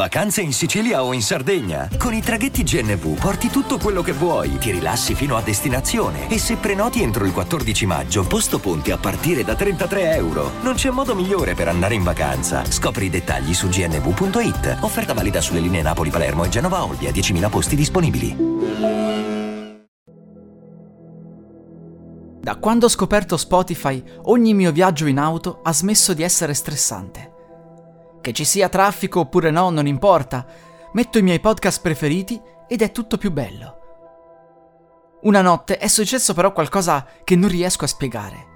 Vacanze in Sicilia o in Sardegna? Con i traghetti GNV porti tutto quello che vuoi, ti rilassi fino a destinazione e se prenoti entro il 14 maggio, posto ponti a partire da 33 euro. Non c'è modo migliore per andare in vacanza. Scopri i dettagli su gnv.it. Offerta valida sulle linee Napoli-Palermo e Genova-Olbia, 10.000 posti disponibili. Da quando ho scoperto Spotify, ogni mio viaggio in auto ha smesso di essere stressante. Che ci sia traffico oppure no, non importa. Metto i miei podcast preferiti ed è tutto più bello. Una notte è successo però qualcosa che non riesco a spiegare.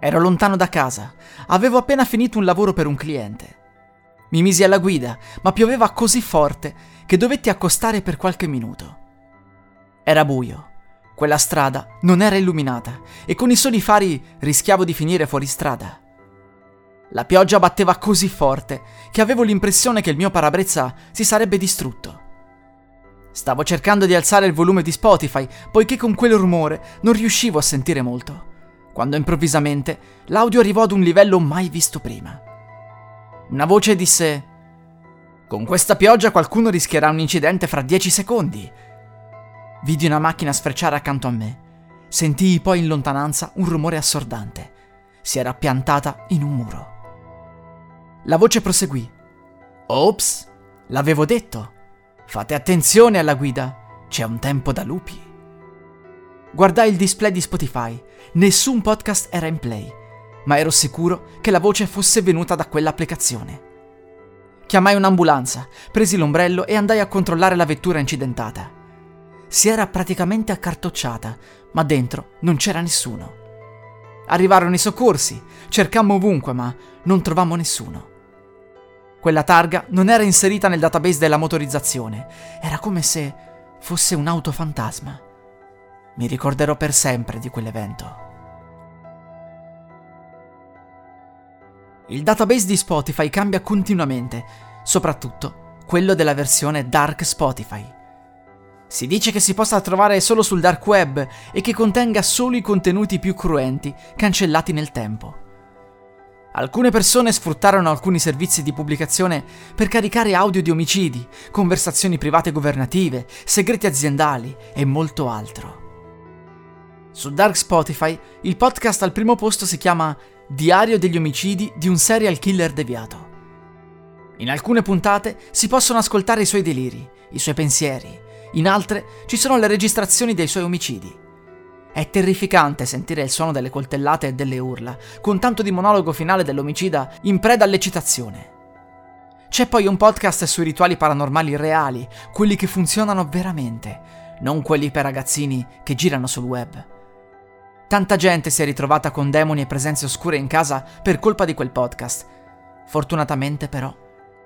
Ero lontano da casa, avevo appena finito un lavoro per un cliente. Mi misi alla guida, ma pioveva così forte che dovetti accostare per qualche minuto. Era buio, quella strada non era illuminata e con i soli fari rischiavo di finire fuori strada. La pioggia batteva così forte che avevo l'impressione che il mio parabrezza si sarebbe distrutto. Stavo cercando di alzare il volume di Spotify, poiché con quel rumore non riuscivo a sentire molto, quando improvvisamente l'audio arrivò ad un livello mai visto prima. Una voce disse: Con questa pioggia qualcuno rischierà un incidente fra dieci secondi. Vidi una macchina sfrecciare accanto a me. Sentii poi in lontananza un rumore assordante. Si era piantata in un muro. La voce proseguì. Ops, l'avevo detto. Fate attenzione alla guida, c'è un tempo da lupi. Guardai il display di Spotify, nessun podcast era in play, ma ero sicuro che la voce fosse venuta da quell'applicazione. Chiamai un'ambulanza, presi l'ombrello e andai a controllare la vettura incidentata. Si era praticamente accartocciata, ma dentro non c'era nessuno. Arrivarono i soccorsi, cercammo ovunque, ma non trovammo nessuno. Quella targa non era inserita nel database della motorizzazione, era come se fosse un'auto fantasma. Mi ricorderò per sempre di quell'evento. Il database di Spotify cambia continuamente, soprattutto quello della versione Dark Spotify. Si dice che si possa trovare solo sul dark web e che contenga solo i contenuti più cruenti, cancellati nel tempo. Alcune persone sfruttarono alcuni servizi di pubblicazione per caricare audio di omicidi, conversazioni private governative, segreti aziendali e molto altro. Su Dark Spotify il podcast al primo posto si chiama Diario degli omicidi di un serial killer deviato. In alcune puntate si possono ascoltare i suoi deliri, i suoi pensieri, in altre ci sono le registrazioni dei suoi omicidi. È terrificante sentire il suono delle coltellate e delle urla, con tanto di monologo finale dell'omicida in preda all'eccitazione. C'è poi un podcast sui rituali paranormali reali, quelli che funzionano veramente, non quelli per ragazzini che girano sul web. Tanta gente si è ritrovata con demoni e presenze oscure in casa per colpa di quel podcast. Fortunatamente però,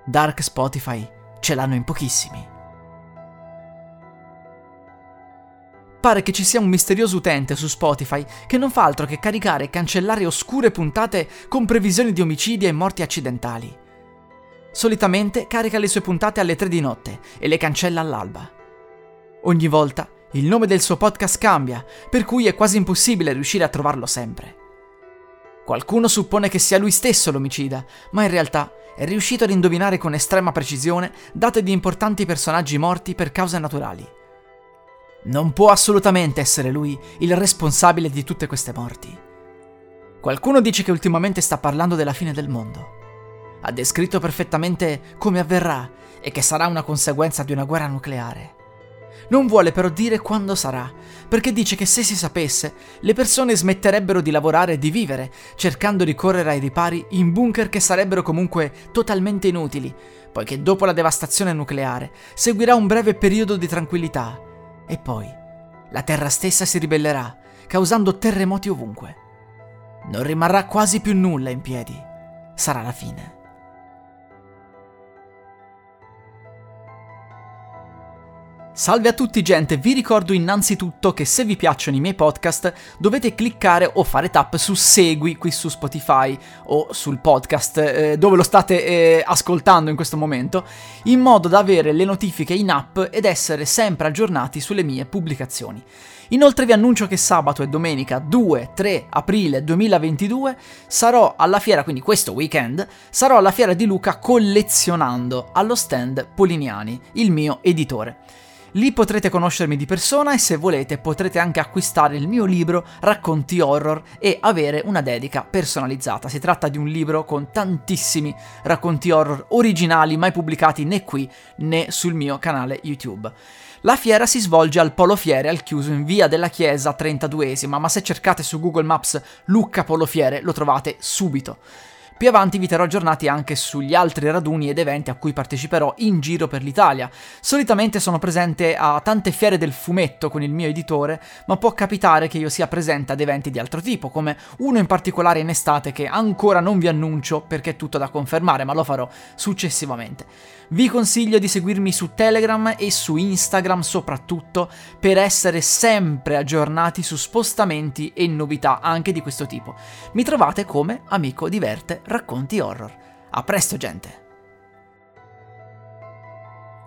Dark Spotify ce l'hanno in pochissimi. Pare che ci sia un misterioso utente su Spotify che non fa altro che caricare e cancellare oscure puntate con previsioni di omicidi e morti accidentali. Solitamente carica le sue puntate alle 3 di notte e le cancella all'alba. Ogni volta il nome del suo podcast cambia, per cui è quasi impossibile riuscire a trovarlo sempre. Qualcuno suppone che sia lui stesso l'omicida, ma in realtà è riuscito ad indovinare con estrema precisione date di importanti personaggi morti per cause naturali. Non può assolutamente essere lui il responsabile di tutte queste morti. Qualcuno dice che ultimamente sta parlando della fine del mondo. Ha descritto perfettamente come avverrà e che sarà una conseguenza di una guerra nucleare. Non vuole però dire quando sarà, perché dice che se si sapesse, le persone smetterebbero di lavorare e di vivere, cercando di correre ai ripari in bunker che sarebbero comunque totalmente inutili, poiché dopo la devastazione nucleare seguirà un breve periodo di tranquillità e poi la terra stessa si ribellerà, causando terremoti ovunque. Non rimarrà quasi più nulla in piedi. Sarà la fine. Salve a tutti gente, vi ricordo innanzitutto che se vi piacciono i miei podcast dovete cliccare o fare tap su segui qui su Spotify o sul podcast eh, dove lo state eh, ascoltando in questo momento, in modo da avere le notifiche in app ed essere sempre aggiornati sulle mie pubblicazioni. Inoltre vi annuncio che sabato e domenica 2-3 aprile 2022 sarò alla fiera, quindi questo weekend, sarò alla fiera di Luca collezionando allo stand Poliniani, il mio editore. Lì potrete conoscermi di persona e se volete potrete anche acquistare il mio libro Racconti Horror e avere una dedica personalizzata. Si tratta di un libro con tantissimi racconti horror originali mai pubblicati né qui né sul mio canale YouTube. La fiera si svolge al Polo Fiere al chiuso in via della Chiesa 32esima, ma se cercate su Google Maps Lucca Polo Fiere lo trovate subito. Più avanti vi terrò aggiornati anche sugli altri raduni ed eventi a cui parteciperò in giro per l'Italia. Solitamente sono presente a tante fiere del fumetto con il mio editore, ma può capitare che io sia presente ad eventi di altro tipo, come uno in particolare in estate che ancora non vi annuncio perché è tutto da confermare, ma lo farò successivamente. Vi consiglio di seguirmi su Telegram e su Instagram soprattutto per essere sempre aggiornati su spostamenti e novità anche di questo tipo. Mi trovate come Amico Diverte Racconti Horror. A presto gente!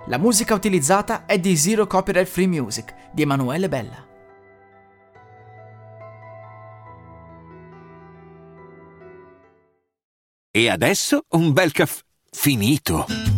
La musica utilizzata è di Zero Copyright Free Music di Emanuele Bella. E adesso un bel caffè finito.